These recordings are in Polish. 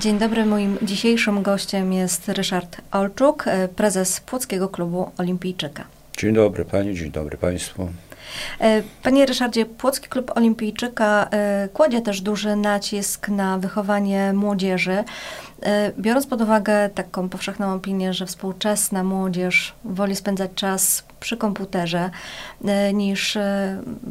Dzień dobry, moim dzisiejszym gościem jest Ryszard Olczuk, e, prezes Płockiego Klubu Olimpijczyka. Dzień dobry Pani, dzień dobry Państwu. E, panie Ryszardzie, Płocki Klub Olimpijczyka e, kładzie też duży nacisk na wychowanie młodzieży. Biorąc pod uwagę taką powszechną opinię, że współczesna młodzież woli spędzać czas przy komputerze niż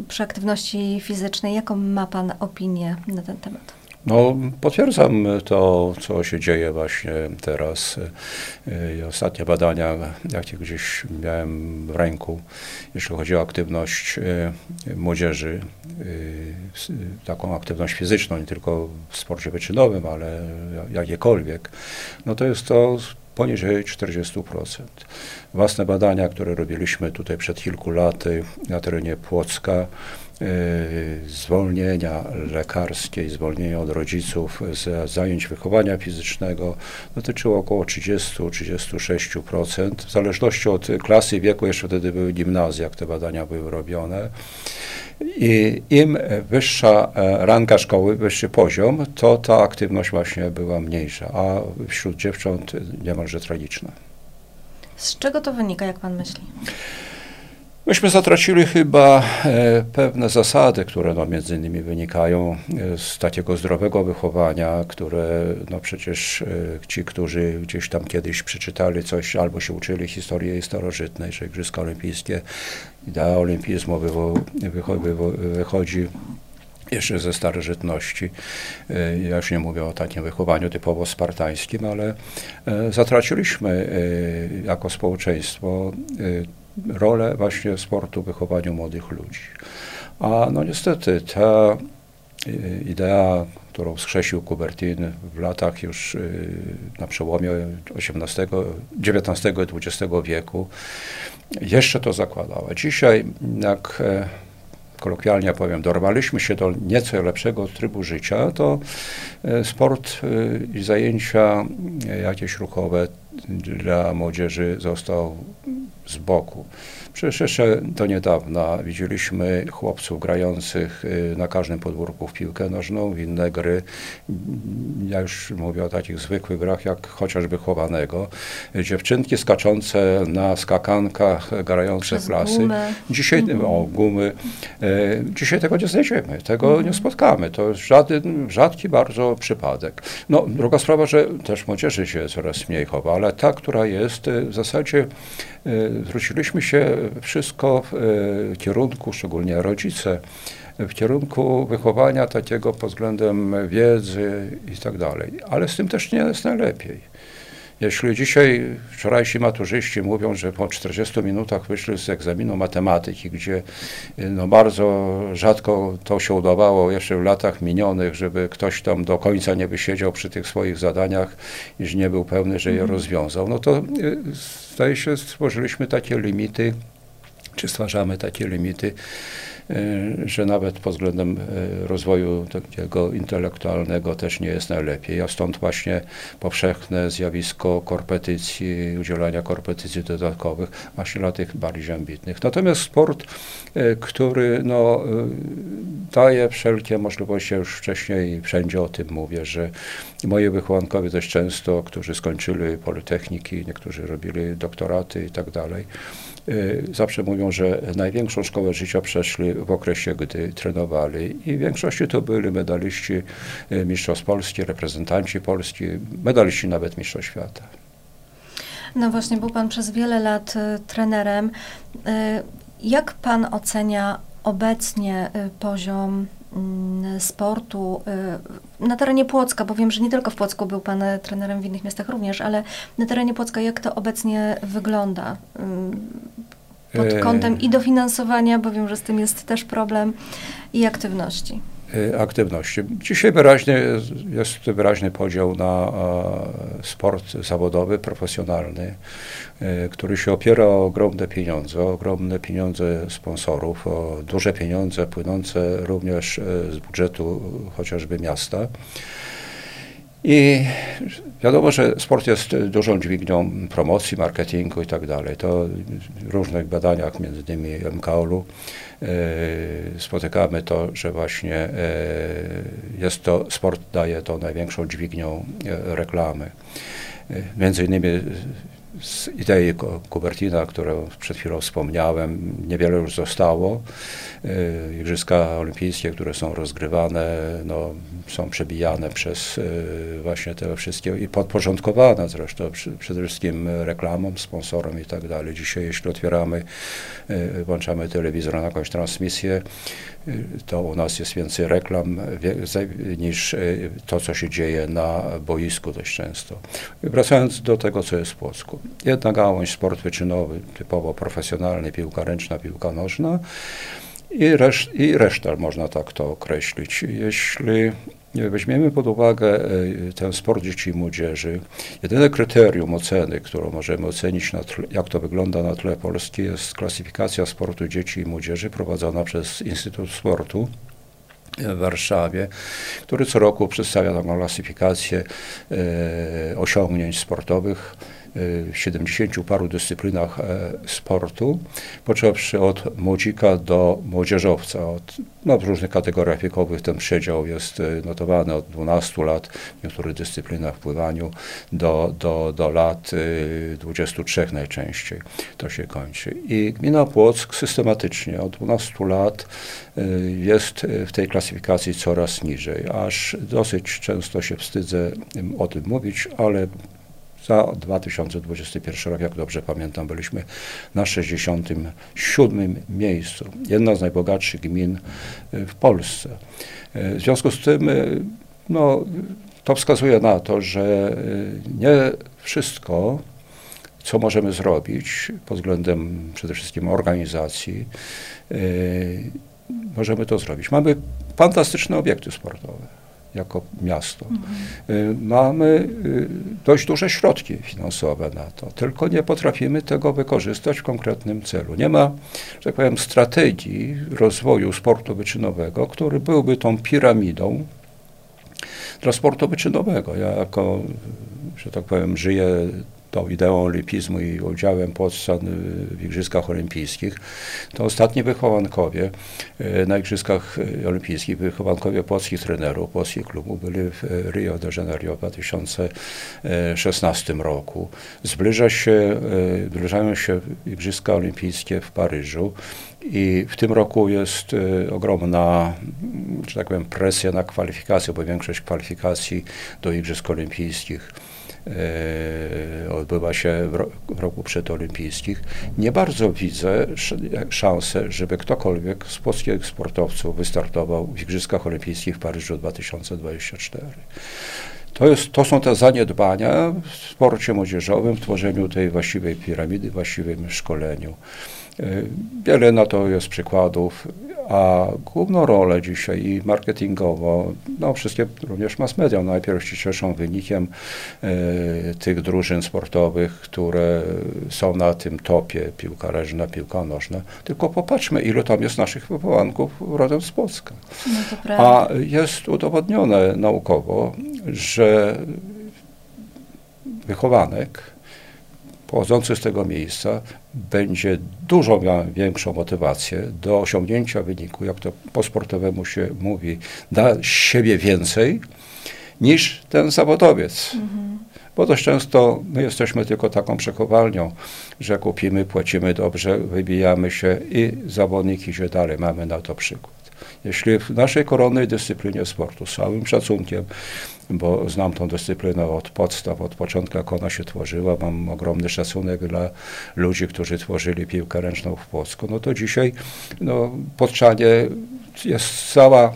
przy aktywności fizycznej, jaką ma Pan opinię na ten temat? No, potwierdzam to, co się dzieje właśnie teraz. Ostatnie badania, jakie gdzieś miałem w ręku, jeśli chodzi o aktywność y, młodzieży, y, taką aktywność fizyczną, nie tylko w sporcie wyczynowym, ale jakiekolwiek, no to jest to poniżej 40%. Własne badania, które robiliśmy tutaj przed kilku laty na terenie Płocka, Y, zwolnienia lekarskiej, zwolnienia od rodziców z zajęć wychowania fizycznego dotyczyło około 30-36%. W zależności od klasy wieku, jeszcze wtedy były gimnazja, jak te badania były robione. I im wyższa e, ranga szkoły, wyższy poziom, to ta aktywność właśnie była mniejsza, a wśród dziewcząt niemalże tragiczna. Z czego to wynika, jak pan myśli? Myśmy zatracili chyba e, pewne zasady, które no, między innymi wynikają e, z takiego zdrowego wychowania, które no przecież e, ci, którzy gdzieś tam kiedyś przeczytali coś albo się uczyli historii starożytnej, że Igrzyska Olimpijskie, idea olimpizmu wychodzi jeszcze ze starożytności. Ja już nie mówię o takim wychowaniu typowo spartańskim, ale zatraciliśmy jako społeczeństwo rolę właśnie sportu w wychowaniu młodych ludzi. A no niestety ta y, idea, którą skrzesił Kubertin w latach już y, na przełomie XVIII, XIX i XX wieku, jeszcze to zakładała. Dzisiaj, jak e, kolokwialnie powiem, dorwaliśmy się do nieco lepszego trybu życia, to e, sport e, i zajęcia jakieś ruchowe dla młodzieży został z boku. Przecież jeszcze do niedawna widzieliśmy chłopców grających y, na każdym podwórku w piłkę nożną, w inne gry. Ja już mówię o takich zwykłych grach, jak chociażby chowanego. Dziewczynki skaczące na skakankach, grające Przez w lasy. Gumę. Dzisiaj, mhm. o, gumy. Y, dzisiaj tego nie znajdziemy, tego mhm. nie spotkamy. To jest żaden, rzadki bardzo przypadek. No, druga sprawa, że też młodzieży się coraz mniej chowa, ale ta, która jest, y, w zasadzie zwróciliśmy się wszystko w e, kierunku, szczególnie rodzice, w kierunku wychowania takiego pod względem wiedzy i tak dalej. Ale z tym też nie jest najlepiej. Jeśli dzisiaj wczorajsi maturzyści mówią, że po 40 minutach wyszli z egzaminu matematyki, gdzie no bardzo rzadko to się udawało jeszcze w latach minionych, żeby ktoś tam do końca nie wysiedział przy tych swoich zadaniach i nie był pewny, że je mhm. rozwiązał, no to y, zdaje się stworzyliśmy takie limity, czy stwarzamy takie limity, że nawet pod względem e, rozwoju takiego intelektualnego też nie jest najlepiej. A stąd właśnie powszechne zjawisko korpetycji, udzielania korpetycji dodatkowych właśnie dla tych bardziej ambitnych. Natomiast sport, e, który no, daje wszelkie możliwości, ja już wcześniej wszędzie o tym mówię, że moi wychowankowie dość często, którzy skończyli politechniki, niektórzy robili doktoraty i tak dalej, zawsze mówią, że największą szkołę życia przeszli w okresie, gdy trenowali i w większości to byli medaliści y, mistrzostw Polski, reprezentanci Polski, medaliści nawet mistrzostw świata. No właśnie, był Pan przez wiele lat y, trenerem. Jak Pan ocenia obecnie poziom sportu na terenie Płocka, bo wiem, że nie tylko w Płocku był Pan trenerem, w innych miastach również, ale na terenie Płocka jak to obecnie wygląda? pod e, kątem i dofinansowania, bo wiem, że z tym jest też problem, i aktywności. E, aktywności. Dzisiaj wyraźnie jest wyraźny podział na sport zawodowy, profesjonalny, e, który się opiera o ogromne pieniądze, o ogromne pieniądze sponsorów, o duże pieniądze płynące również z budżetu chociażby miasta. I wiadomo, że sport jest dużą dźwignią promocji, marketingu i tak dalej. To w różnych badaniach, między innymi MKOL-u, e, spotykamy to, że właśnie e, jest to, sport daje to największą dźwignią e, reklamy. Między innymi z idei Kubertina, którą przed chwilą wspomniałem, niewiele już zostało. Y, Igrzyska olimpijskie, które są rozgrywane, no, są przebijane przez y, właśnie te wszystkie i podporządkowane zresztą przede wszystkim reklamom, sponsorom i tak dalej. Dzisiaj jeśli otwieramy, y, włączamy telewizor na jakąś transmisję, to u nas jest więcej reklam niż to, co się dzieje na boisku dość często. Wracając do tego, co jest w Płocku. Jedna gałąź, sport wyczynowy, typowo profesjonalny, piłka ręczna, piłka nożna i, reszt, i reszta, można tak to określić. Jeśli weźmiemy pod uwagę e, ten sport dzieci i młodzieży, jedyne kryterium oceny, którą możemy ocenić, tle, jak to wygląda na tle Polski, jest klasyfikacja sportu dzieci i młodzieży prowadzona przez Instytut Sportu w Warszawie, który co roku przedstawia taką klasyfikację e, osiągnięć sportowych w 70 paru dyscyplinach e, sportu, począwszy od młodzika do młodzieżowca. Od, no, w różnych kategoriach wiekowych ten przedział jest e, notowany od 12 lat, w niektórych dyscyplinach w pływaniu, do, do, do lat 23 e, najczęściej to się kończy. I gmina Płock systematycznie od 12 lat jest w tej klasyfikacji coraz niżej, aż dosyć często się wstydzę o tym mówić, ale za 2021 rok, jak dobrze pamiętam, byliśmy na 67 miejscu. Jedna z najbogatszych gmin y, w Polsce. Y, w związku z tym y, no, to wskazuje na to, że nie wszystko, co możemy zrobić pod względem przede wszystkim organizacji, możemy to zrobić. Mamy fantastyczne obiekty sportowe jako miasto. Y, mamy y, dość duże środki finansowe na to, tylko nie potrafimy tego wykorzystać w konkretnym celu. Nie ma, że tak powiem, strategii rozwoju sportu wyczynowego, który byłby tą piramidą dla sportu wyczynowego. Ja jako, że tak powiem, żyję tą ideą olimpizmu i udziałem Polski w Igrzyskach Olimpijskich, to ostatni wychowankowie e, na Igrzyskach Olimpijskich, wychowankowie polskich trenerów, polskich klubów byli w Rio de Janeiro w 2016 roku. Zbliża się, zbliżają się Igrzyska Olimpijskie w Paryżu. I w tym roku jest y, ogromna, że tak powiem, presja na kwalifikację, bo większość kwalifikacji do Igrzysk Olimpijskich odbywa się w roku przedolimpijskich, nie bardzo widzę szansę, żeby ktokolwiek z polskich sportowców wystartował w Igrzyskach Olimpijskich w Paryżu 2024. To, jest, to są te zaniedbania w sporcie młodzieżowym, w tworzeniu tej właściwej piramidy, właściwym szkoleniu. E, wiele na to jest przykładów a główną rolę dzisiaj i marketingowo, no wszystkie również mass media najpierw się cieszą wynikiem e, tych drużyn sportowych, które są na tym topie, piłka ręczna, piłka nożna, tylko popatrzmy, ilu tam jest naszych wywołanków rodem z Polski. No a jest udowodnione naukowo, że wychowanek pochodzący z tego miejsca będzie dużo miał większą motywację do osiągnięcia wyniku, jak to po sportowemu się mówi, da siebie więcej niż ten zawodowiec. Mhm. Bo dość często my jesteśmy tylko taką przechowalnią, że kupimy, płacimy dobrze, wybijamy się i zawodnik idzie dalej. Mamy na to przykład. Jeśli w naszej koronnej dyscyplinie sportu, z całym szacunkiem, bo znam tą dyscyplinę od podstaw, od początku, jak ona się tworzyła, mam ogromny szacunek dla ludzi, którzy tworzyli piłkę ręczną w Polsku, no to dzisiaj no, Podczanie jest cała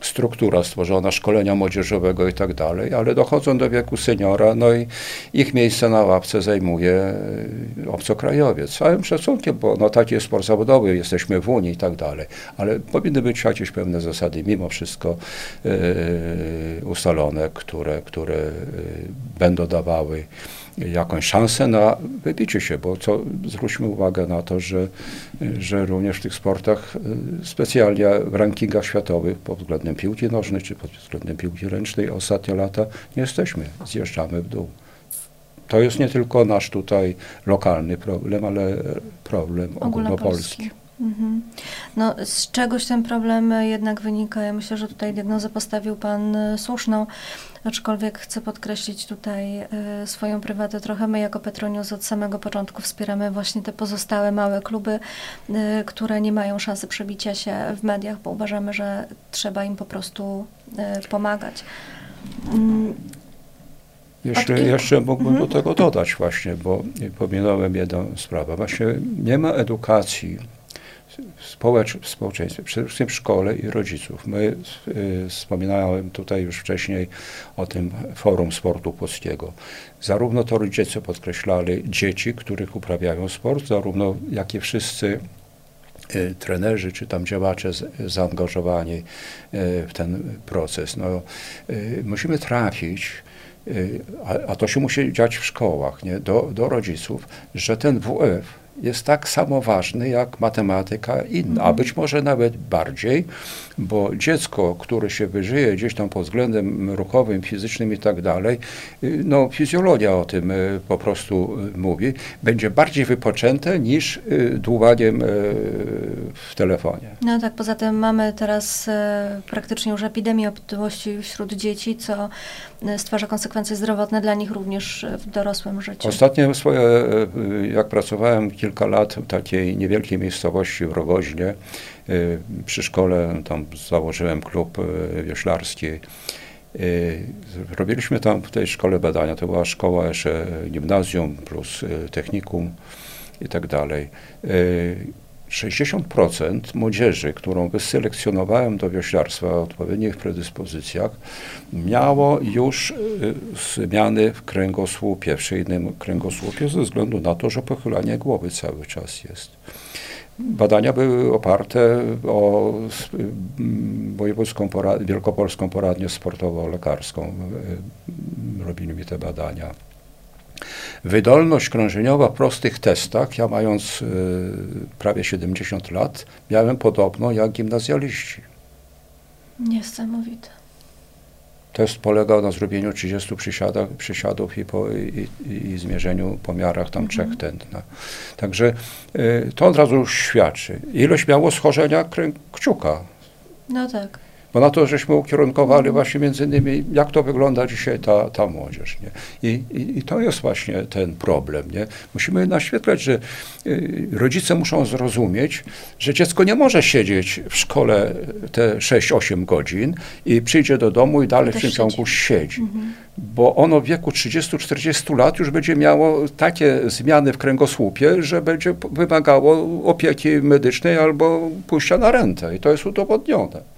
struktura stworzona, szkolenia młodzieżowego i tak dalej, ale dochodzą do wieku seniora, no i ich miejsce na ławce zajmuje e, obcokrajowiec. Całym szacunkiem, bo no, taki jest sport zawodowy, jesteśmy w Unii i tak dalej, ale powinny być jakieś pewne zasady mimo wszystko yy, ustalone, które, które yy, będą dawały jakąś szansę na wybicie się, bo co, zwróćmy uwagę na to, że, że również w tych sportach specjalnie w rankingach światowych pod względem piłki nożnej czy pod względem piłki ręcznej ostatnie lata nie jesteśmy, zjeżdżamy w dół. To jest nie tylko nasz tutaj lokalny problem, ale problem ogólnopolski. Mhm. No, z czegoś ten problem jednak wynika. Ja myślę, że tutaj diagnozę postawił Pan e, słuszną, aczkolwiek chcę podkreślić tutaj y, swoją prywatę trochę. My jako Petronius od samego początku wspieramy właśnie te pozostałe małe kluby, y, które nie mają szansy przebicia się w mediach, bo uważamy, że trzeba im po prostu y, pomagać. Mm. Jeszcze, jeszcze mógłbym mhm. do tego dodać właśnie, bo pominąłem jedną sprawę. Właśnie nie ma edukacji społecz, w społeczeństwie, przede wszystkim w szkole i rodziców. My y, wspominałem tutaj już wcześniej o tym Forum Sportu Polskiego. Zarówno to rodzice podkreślali dzieci, których uprawiają sport, zarówno jak i wszyscy y, trenerzy czy tam działacze z, zaangażowani y, w ten proces. No, y, musimy trafić y, a, a, to się musi dziać w szkołach, nie? Do, do rodziców, że ten WF jest tak samo ważny jak matematyka inna, a być może nawet bardziej, bo dziecko, które się wyżyje gdzieś tam pod względem ruchowym, fizycznym i tak dalej, y, no fizjologia o tym y, po prostu y, mówi, będzie bardziej wypoczęte niż długaniem w telefonie. No tak, poza tym mamy teraz praktycznie już epidemię otyłości wśród dzieci, co stwarza konsekwencje zdrowotne dla nich również w dorosłym życiu. Ostatnie swoje, jak pracowałem kilka lat w takiej niewielkiej miejscowości w Rogoźnie, przy szkole tam założyłem klub y, wioślarski. Y, robiliśmy tam w tej szkole badania, to była szkoła jeszcze gimnazjum plus technikum i tak dalej. 60% młodzieży, którą wyselekcjonowałem do wioślarstwa o odpowiednich predyspozycjach, miało już y, zmiany w kręgosłupie, w szyjnym kręgosłupie, ze względu na to, że pochylanie głowy cały czas jest. Badania były oparte o mm, wojewódzką porad, wielkopolską poradnię sportowo-lekarską. Y, robili mi te badania. Wydolność krążeniowa w prostych testach, ja mając y, prawie 70 lat, miałem podobno jak gimnazjaliści. Niesamowite. Test polegał na zrobieniu 30 przysiadach, przysiadów i, po, i, i, zmierzeniu pomiarach tam mhm. trzech tętna. Także y, to od razu świadczy. Ilość miało schorzenia kciuka. No tak. Bo na to żeśmy ukierunkowali właśnie między innymi, jak to wygląda dzisiaj ta, ta młodzież. Nie? I, i, I to jest właśnie ten problem. Nie? Musimy naświetlać, że y, rodzice muszą zrozumieć, że dziecko nie może siedzieć w szkole te 6-8 godzin i przyjdzie do domu i dalej w tym ciągu siedzi. Mhm. Bo ono w wieku 30-40 lat już będzie miało takie zmiany w kręgosłupie, że będzie wymagało opieki medycznej albo pójścia na rentę. I to jest udowodnione.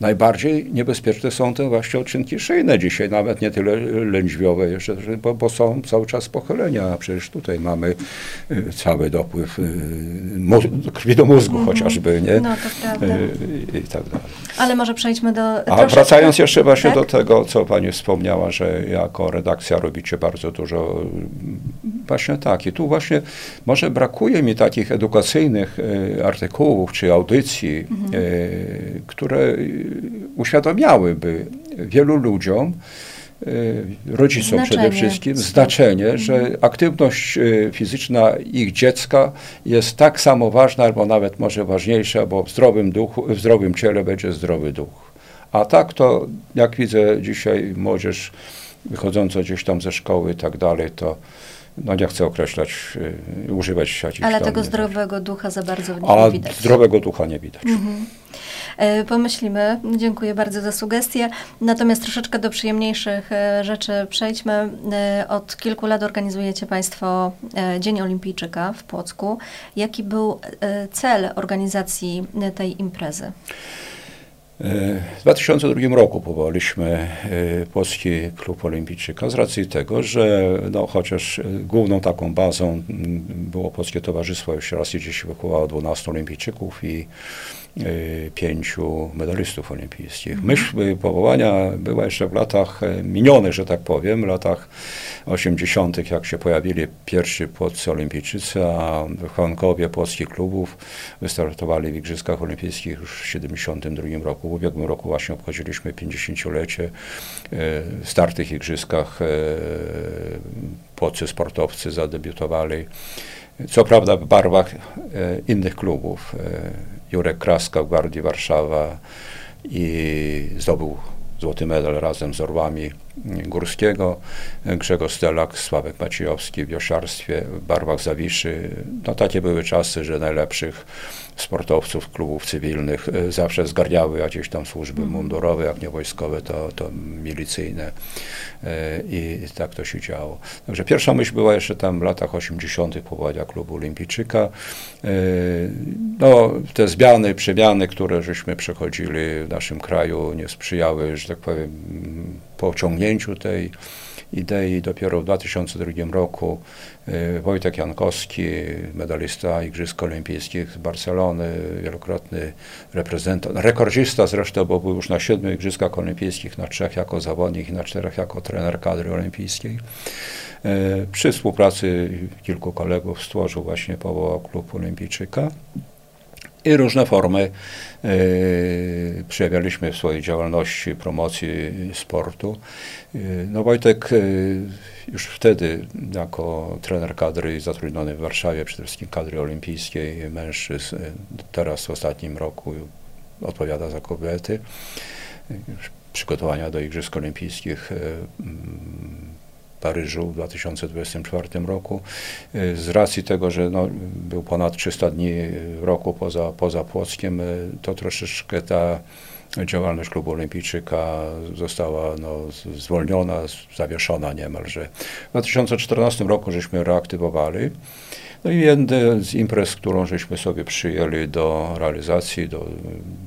Najbardziej niebezpieczne są te właśnie odczynki szyjne dzisiaj, nawet nie tyle lędźwiowe jeszcze, bo, bo są cały czas pochylenia, a przecież tutaj mamy y, cały dopływ y, krwi do mózgu -hmm. chociażby, nie? No, to prawda. Y, I tak dalej. Ale może przejdźmy do... A wracając jeszcze właśnie tak? do tego, co Pani wspomniała, że jako redakcja robicie bardzo dużo właśnie tak. I tu właśnie może brakuje mi takich edukacyjnych artykułów czy audycji, -hmm. które uświadamiałyby wielu ludziom, y, rodzicom znaczenie. przede wszystkim, znaczenie, mhm. że aktywność y, fizyczna ich dziecka jest tak samo ważna, albo nawet może ważniejsza, bo w zdrowym duchu, w zdrowym ciele będzie zdrowy duch. A tak to, jak widzę dzisiaj młodzież wychodząca gdzieś tam ze szkoły i tak dalej, to no nie chcę określać, y, używać jakichś Ale tego zdrowego ducha za bardzo nie widać. A zdrowego ducha nie widać. Mhm. E, pomyślimy. Dziękuję bardzo za sugestie. Natomiast troszeczkę do przyjemniejszych e, rzeczy przejdźmy. E, od kilku lat organizujecie Państwo Dzień Olimpijczyka w Płocku. Jaki był cel organizacji tej imprezy? W 2002 roku powołaliśmy Polski Klub Olimpijczyka z racji tego, że no, chociaż główną taką bazą było Polskie Towarzystwo, jeszcze raz gdzieś wychowało 12 olimpijczyków i pięciu medalistów olimpijskich. Myśl powołania była jeszcze w latach e, minionych, że tak powiem, w latach 80., jak się pojawili pierwsi płoccy olimpijczycy, a wychowankowie płockich klubów wystartowali w Igrzyskach Olimpijskich już w 1972 roku. W ubiegłym roku właśnie obchodziliśmy 50-lecie e, start w tych Igrzyskach. Płocy sportowcy zadebiutowali co prawda w barwach innych klubów. Jurek Kraska w Gwardii Warszawa i zdobył złoty medal razem z orłami Górskiego, Grzegorz Stelak, Sławek Maciejowski w wiosiarstwie w barwach Zawiszy. No takie były czasy, że najlepszych sportowców klubów cywilnych e, zawsze zgarniały jakieś tam służby mhm. mundurowe, jak nie wojskowe, to, to milicyjne e, i tak to się działo. Także pierwsza myśl była jeszcze tam w latach 80. powołania klubu olimpijczyka. E, no, te zmiany, przemiany, które żeśmy przechodzili w naszym kraju nie sprzyjały, że tak powiem, pociągnięciu tej idei dopiero w 2002 roku y, Wojtek Jankowski, medalista Igrzysk Olimpijskich z Barcelony, wielokrotny reprezentant, rekordzista zresztą, bo był już na siedmiu Igrzyskach Olimpijskich, na trzech jako zawodnik i na czterech jako trener kadry olimpijskiej. Y, przy współpracy kilku kolegów stworzył właśnie powołał klub olimpijczyka i różne formy y, przejawialiśmy w swojej działalności, promocji sportu. Y, no Wojtek y, już wtedy jako trener kadry zatrudniony w Warszawie, przede wszystkim kadry olimpijskiej mężczyzn, teraz w ostatnim roku odpowiada za kobiety. Przygotowania do Igrzysk Olimpijskich Paryżu w 2024 roku. Y, z racji tego, że no, był ponad 300 dni w roku poza, poza Płockiem, y, to troszeczkę ta działalność klubu olimpijczyka została no, zwolniona, zawieszona niemalże. W 2014 roku żeśmy reaktywowali. No i jedna z imprez, którą żeśmy sobie przyjęli do realizacji, do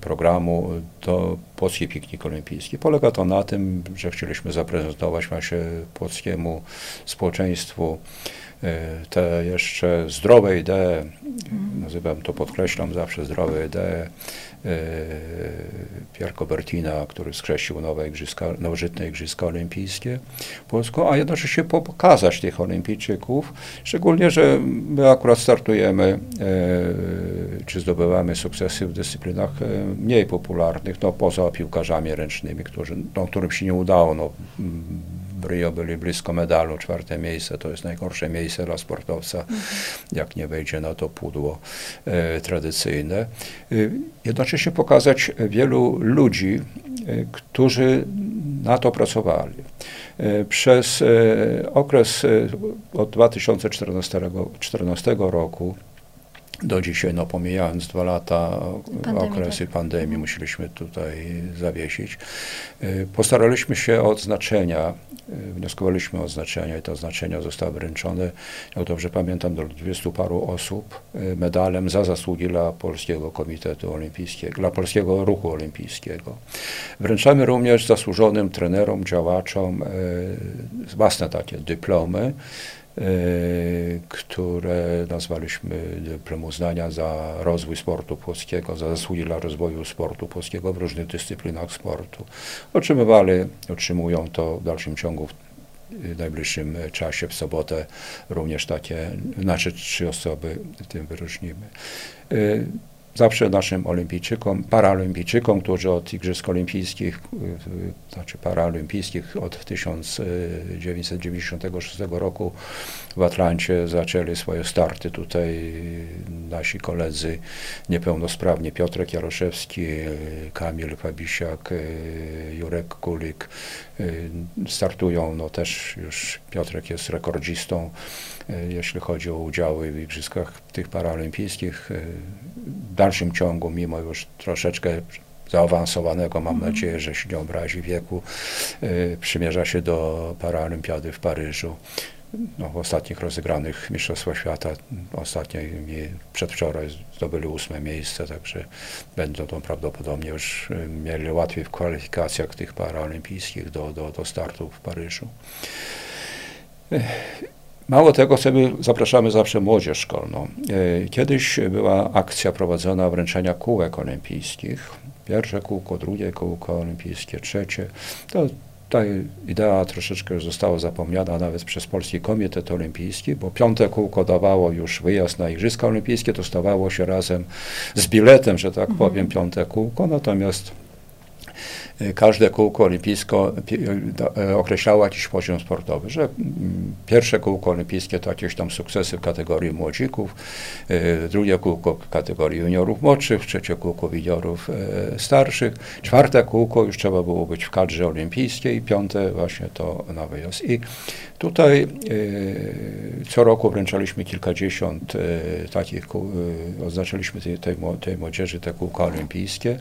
programu, to Płocki Piknik Olimpijski. Polega to na tym, że chcieliśmy zaprezentować właśnie płockiemu społeczeństwu te jeszcze zdrowe idee, nazywam to, podkreślam zawsze zdrowe idee, E, Pier Cobertina, który skreślił nowe igrzyska, nowożytne Igrzyska Olimpijskie Polską, a jednocześnie pokazać tych olimpijczyków, szczególnie, że my akurat startujemy, e, czy zdobywamy sukcesy w dyscyplinach mniej popularnych, no poza piłkarzami ręcznymi, którzy, no, którym się nie udało, no, Rio byli blisko medalu, czwarte miejsce to jest najgorsze miejsce dla sportowca, jak nie wejdzie na to pudło e, tradycyjne. E, jednocześnie pokazać wielu ludzi, e, którzy na to pracowali. E, przez okres od 2014 roku do dzisiaj, no pomijając dwa lata Pandemii, okresy tak. pandemii, musieliśmy tutaj zawiesić. Postaraliśmy się o odznaczenia wnioskowaliśmy o oznaczenia i te oznaczenia zostały wręczone, jak dobrze pamiętam, do dwudziestu paru osób e, medalem za zasługi dla Polskiego Komitetu Olimpijskiego, dla Polskiego Ruchu Olimpijskiego. Wręczamy również zasłużonym trenerom, działaczom e, własne takie dyplomy, e, które nazwaliśmy dyplom uznania za rozwój sportu polskiego, za zasługi dla rozwoju sportu polskiego w różnych dyscyplinach sportu. Otrzymywali, otrzymują to w dalszym ciągu w najbliższym czasie, w sobotę również takie, nasze trzy osoby tym wyróżnimy. Y, zawsze naszym olimpijczykom, paraolimpijczykom, którzy od Igrzysk Olimpijskich, znaczy paraolimpijskich od 1996 roku w Atlancie zaczęli swoje starty. Tutaj nasi koledzy niepełnosprawni, Piotrek Jaroszewski, Kamil Fabisiak, Jurek Kulik startują, no też już Piotrek jest rekordzistą, jeśli chodzi o udziały w igrzyskach tych paraolimpijskich w dalszym ciągu, mimo już troszeczkę zaawansowanego, mam mhm. nadzieję, że się nie obrazi wieku, y, przymierza się do Paralimpiady w Paryżu. No, w ostatnich rozegranych Mistrzostwach Świata, ostatniej przedwczoraj zdobyli ósme miejsce, także będą to prawdopodobnie już y, mieli łatwiej w kwalifikacjach tych paraolimpijskich do, do, do startu w Paryżu. Mało tego, chcemy, zapraszamy zawsze młodzież szkolną. E, kiedyś była akcja prowadzona wręczenia kółek olimpijskich. Pierwsze kółko, drugie kółko olimpijskie, trzecie. To ta idea troszeczkę została zapomniana nawet przez Polski Komitet Olimpijski, bo piąte kółko dawało już wyjazd na Igrzyska Olimpijskie, to stawało się razem z biletem, że tak powiem, mhm. piąte kółko, natomiast każde kółko olimpijskie y, określało jakiś poziom sportowy, że mm, pierwsze kółko olimpijskie to jakieś tam sukcesy w kategorii młodzików, drugie kółko w kategorii juniorów młodszych, trzecie kółko juniorów starszych, czwarte kółko już trzeba było być w kadrze olimpijskiej, piąte właśnie to na wyjazd. I tutaj co roku wręczaliśmy kilkadziesiąt takich kół, oznaczyliśmy tej, tej młodzieży te kółka olimpijskie.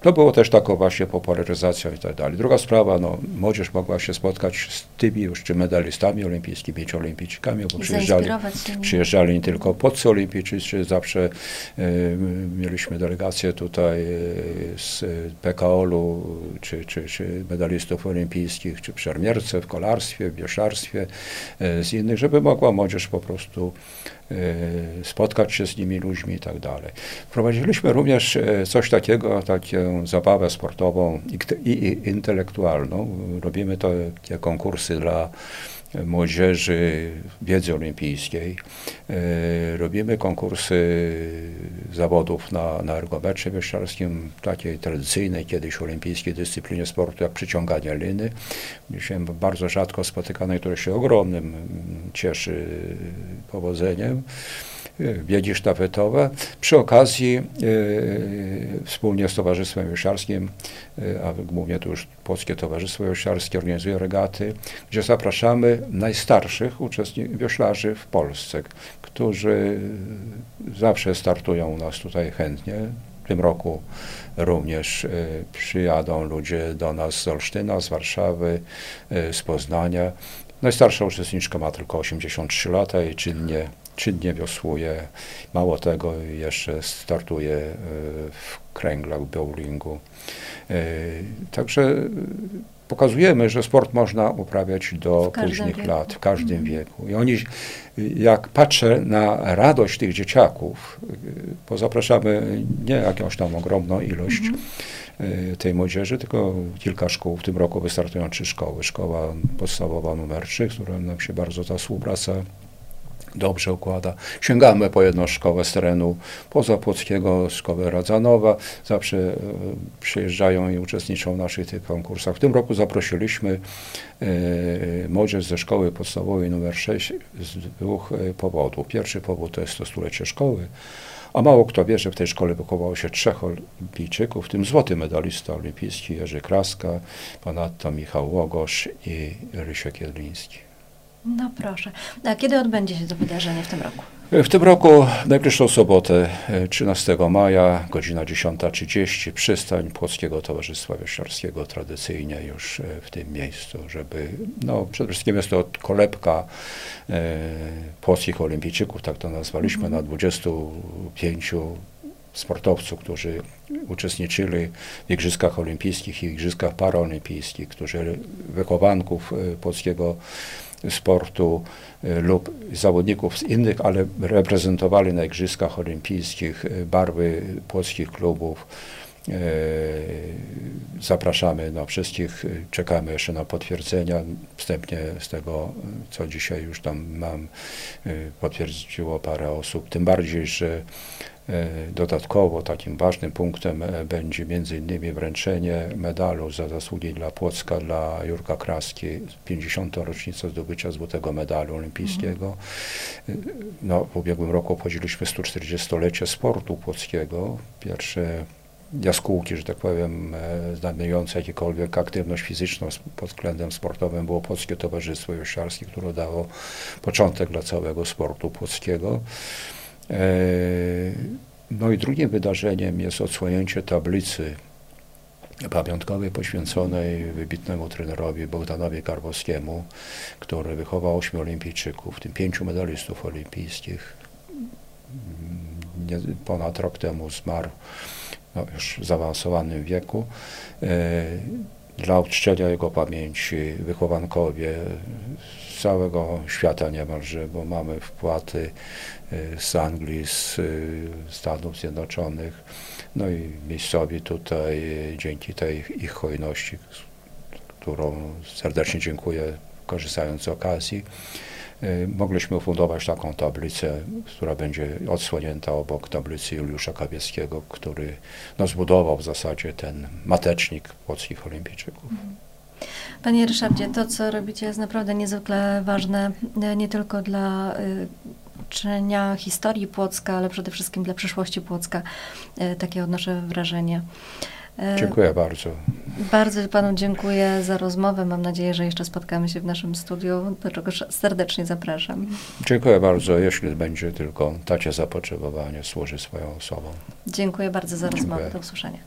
To było też taką właśnie popularyzacją i tak dalej. Druga sprawa, no, młodzież mogła się spotkać z tymi już czy medalistami olimpijskimi, czy olimpijczykami, bo przyjeżdżali, przyjeżdżali nie tylko podcy olimpijczycy, zawsze y, mieliśmy delegację tutaj y, z PKOL-u, czy, czy, czy medalistów olimpijskich, czy w szermierce, w kolarstwie, w bieszarstwie, y, z innych, żeby mogła młodzież po prostu Y, spotkać się z nimi ludźmi i tak dalej. Wprowadziliśmy również y, coś takiego, zabawę sportową i, i intelektualną. Robimy to takie konkursy dla młodzieży wiedzy olimpijskiej. E, robimy konkursy zawodów na, na ergometrze wieszczarskim, takiej tradycyjnej kiedyś olimpijskiej dyscyplinie sportu, jak przyciąganie liny. Dzisiaj bardzo rzadko spotykanej, które się ogromnym cieszy powodzeniem biegi sztafetowe. Przy okazji e, wspólnie z Towarzystwem Wieszarskim, e, a głównie to już Polskie Towarzystwo Wieszarskie organizuje regaty, gdzie zapraszamy najstarszych uczestników wioślarzy w Polsce, którzy zawsze startują u nas tutaj chętnie. W tym roku również e, przyjadą ludzie do nas z Olsztyna, z Warszawy, z Poznania. Najstarsza uczestniczka ma tylko 83 lata i czynnie czynnie wiosłuje. Mało tego, jeszcze startuje e, w kręglach, bowlingu. E, także pokazujemy, że sport można uprawiać do późnych wieku. lat, w każdym mhm. wieku. I oni, jak patrzę na radość tych dzieciaków, bo zapraszamy nie jakąś tam ogromną ilość mhm. E, tej młodzieży, tylko kilka szkół. W tym roku wystartują trzy szkoły. Szkoła podstawowa numer 3, którą nam się bardzo ta współpraca dobrze układa. Sięgamy po jedną szkołę z terenu pozapłockiego, szkołę Radzanowa. Zawsze e, przyjeżdżają i uczestniczą w naszych tych konkursach. W tym roku zaprosiliśmy e, młodzież ze szkoły podstawowej numer 6 z dwóch e, powodów. Pierwszy powód to jest to stulecie szkoły, a mało kto wie, że w tej szkole wychowało się trzech olimpijczyków, w tym złoty medalista olimpijski Jerzy Kraska, ponadto Michał Łogosz i Rysiek Jedliński. No proszę. A kiedy odbędzie się to wydarzenie w tym roku? W tym roku, najbliższą sobotę, 13 maja, godzina 10.30, przystań Polskiego Towarzystwa Wieszczarskiego, tradycyjnie już e, w tym miejscu, żeby, no przede wszystkim jest to kolebka e, polskich olimpijczyków, tak to nazwaliśmy, mm. na 25 sportowców, którzy uczestniczyli w Igrzyskach Olimpijskich i Igrzyskach Paraolimpijskich, którzy wychowanków e, polskiego sportu e, lub zawodników z innych, ale reprezentowali na Igrzyskach Olimpijskich e, barwy polskich klubów. Zapraszamy na wszystkich, czekamy jeszcze na potwierdzenia. Wstępnie z tego, co dzisiaj już tam mam, potwierdziło parę osób. Tym bardziej, że dodatkowo takim ważnym punktem e, będzie innymi wręczenie medalu za zasługi dla Płocka dla Jurka Kraski, 50. rocznica zdobycia złotego medalu olimpijskiego. Mhm. No, w ubiegłym roku obchodziliśmy 140-lecie sportu płockiego. Pierwsze jaskółki, że tak powiem, znajdujące jakiekolwiek aktywność fizyczną pod względem sportowym było Polskie Towarzystwo Josiarskie, które dało początek dla całego sportu płockiego. E, no i drugim wydarzeniem jest odsłonięcie tablicy pamiątkowej poświęconej wybitnemu trenerowi Bogdanowi Karbowskiemu, który wychował ośmiu olimpijczyków, w tym pięciu medalistów olimpijskich. Ponad rok temu zmarł no, już w zaawansowanym wieku. Dla uczczenia jego pamięci, wychowankowie z całego świata niemalże, bo mamy wpłaty y, z Anglii, z y, Stanów Zjednoczonych, no i miejscowi tutaj y, dzięki tej ich hojności, którą serdecznie dziękuję, korzystając z okazji, mogliśmy ufundować taką tablicę, która będzie odsłonięta obok tablicy Juliusza Kawieckiego, który no, zbudował w zasadzie ten matecznik płockich olimpijczyków. Panie Ryszardzie, to co robicie jest naprawdę niezwykle ważne, e, nie tylko dla y, uczenia historii Płocka, ale przede wszystkim dla przyszłości Płocka. Takie odnoszę wrażenie. E, Dziękuję bardzo. Bardzo Panu dziękuję za rozmowę. Mam nadzieję, że jeszcze spotkamy się w naszym studiu, do czego serdecznie zapraszam. Dziękuję bardzo. Jeśli będzie tylko tacie zapotrzebowanie, służy swoją osobą. Dziękuję bardzo za Dziękuję. rozmowę. Do usłyszenia.